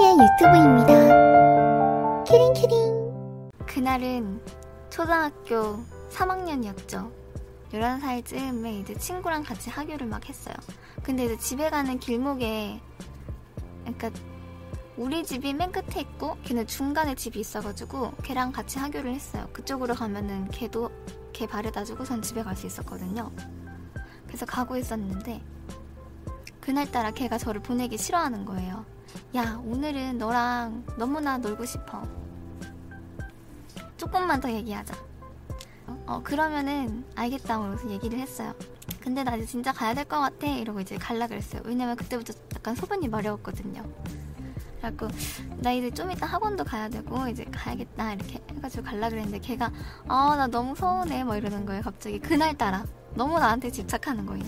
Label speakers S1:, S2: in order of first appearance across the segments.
S1: 핑키의 유튜브입니다. 키링키링.
S2: 그날은 초등학교 3학년이었죠. 11살 쯤에 이제 친구랑 같이 하교를 막 했어요. 근데 이제 집에 가는 길목에, 그러니까 우리 집이 맨 끝에 있고 걔는 중간에 집이 있어가지고 걔랑 같이 하교를 했어요. 그쪽으로 가면은 걔도 걔 바래다 주고 전 집에 갈 수 있었거든요. 그래서 가고 있었는데 그날따라 걔가 저를 보내기 싫어하는 거예요. 야, 오늘은 너랑 너무나 놀고 싶어. 조금만 더 얘기하자. 어, 그러면은 알겠다. 그래서 얘기를 했어요. 근데 나 이제 진짜 가야 될 것 같아. 이러고 이제 갈라 그랬어요. 왜냐면 그때부터 약간 소변이 마려웠거든요. 그래갖고 나 이제 좀 이따 학원도 가야 되고 이제 가야겠다 이렇게 해가지고 갈라 그랬는데 걔가 아 나 너무 서운해 뭐 이러는 거예요 갑자기 그날따라 너무 나한테 집착하는 거예요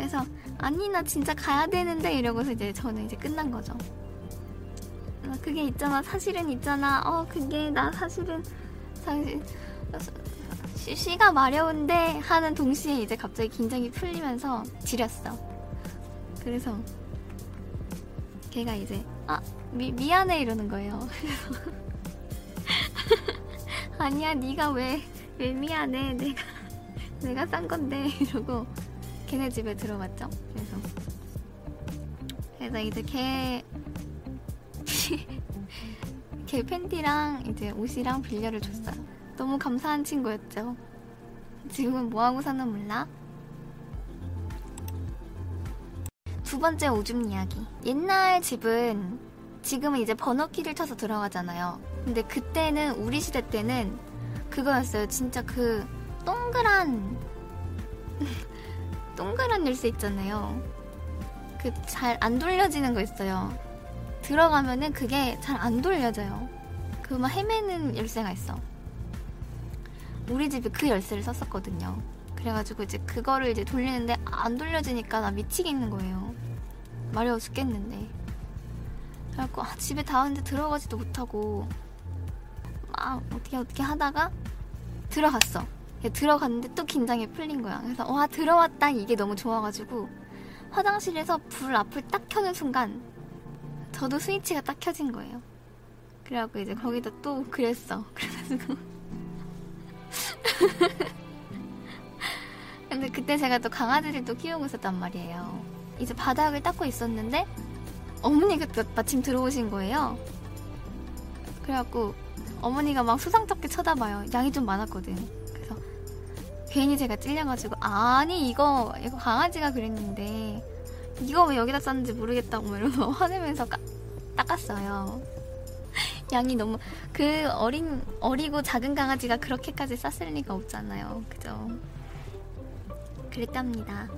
S2: 그래서 아니 나 진짜 가야 되는데 이러고서 이제 저는 이제 끝난 거죠. 어, 그게 있잖아. 사실은 있잖아. 어 그게 나 사실은 사실 시, 시가 마려운데 하는 동시에 이제 갑자기 긴장이 풀리면서 지렸어. 그래서 걔가 이제 아 미, 미안해 이러는 거예요. 아니야 네가 왜 왜 미안해? 내가 내가 싼 건데 이러고 걔네 집에 들어갔죠 그래서 그래서 이제 걔 걔 팬티랑 이제 옷이랑 빌려를 줬어요 너무 감사한 친구였죠 지금은 뭐하고 사는 몰라 두 번째 오줌 이야기. 옛날 집은 지금은 이제 번호키를 쳐서 들어가잖아요. 근데 그때는 우리 시대 때는 그거였어요. 진짜 그 동그란 동그란 열쇠 있잖아요. 그 잘 안 돌려지는 거 있어요. 들어가면은 그게 잘 안 돌려져요. 그 막 헤매는 열쇠가 있어. 우리 집이 그 열쇠를 썼었거든요. 그래가지고 이제 그거를 이제 돌리는데 안 돌려지니까 나 미치겠는 거예요. 마려워 죽겠는데. 그래갖고 아, 집에 다 왔는데 들어가지도 못하고 막 어떻게 어떻게 하다가 들어갔어. 들어갔는데 또 긴장이 풀린 거야. 그래서 와 들어왔다 이게 너무 좋아가지고 화장실에서 불 앞을 딱 켜는 순간 저도 스위치가 딱 켜진 거예요. 그래갖고 이제 거기다 또 그랬어. 그래가지고 근데 그때 제가 또 강아지를 또 키우고 있었단 말이에요. 이제 바닥을 닦고 있었는데 어머니가 또 마침 들어오신 거예요. 그래갖고 어머니가 막 수상쩍게 쳐다봐요. 양이 좀 많았거든. 괜히 제가 찔려가지고 아니 이거 이거 강아지가 그랬는데 이거 왜 여기다 쌌는지 모르겠다고 이러면서 화내면서 까, 닦았어요. 양이 너무 그 어린 어리고 작은 강아지가 그렇게까지 쌌을 리가 없잖아요. 그죠? 그랬답니다.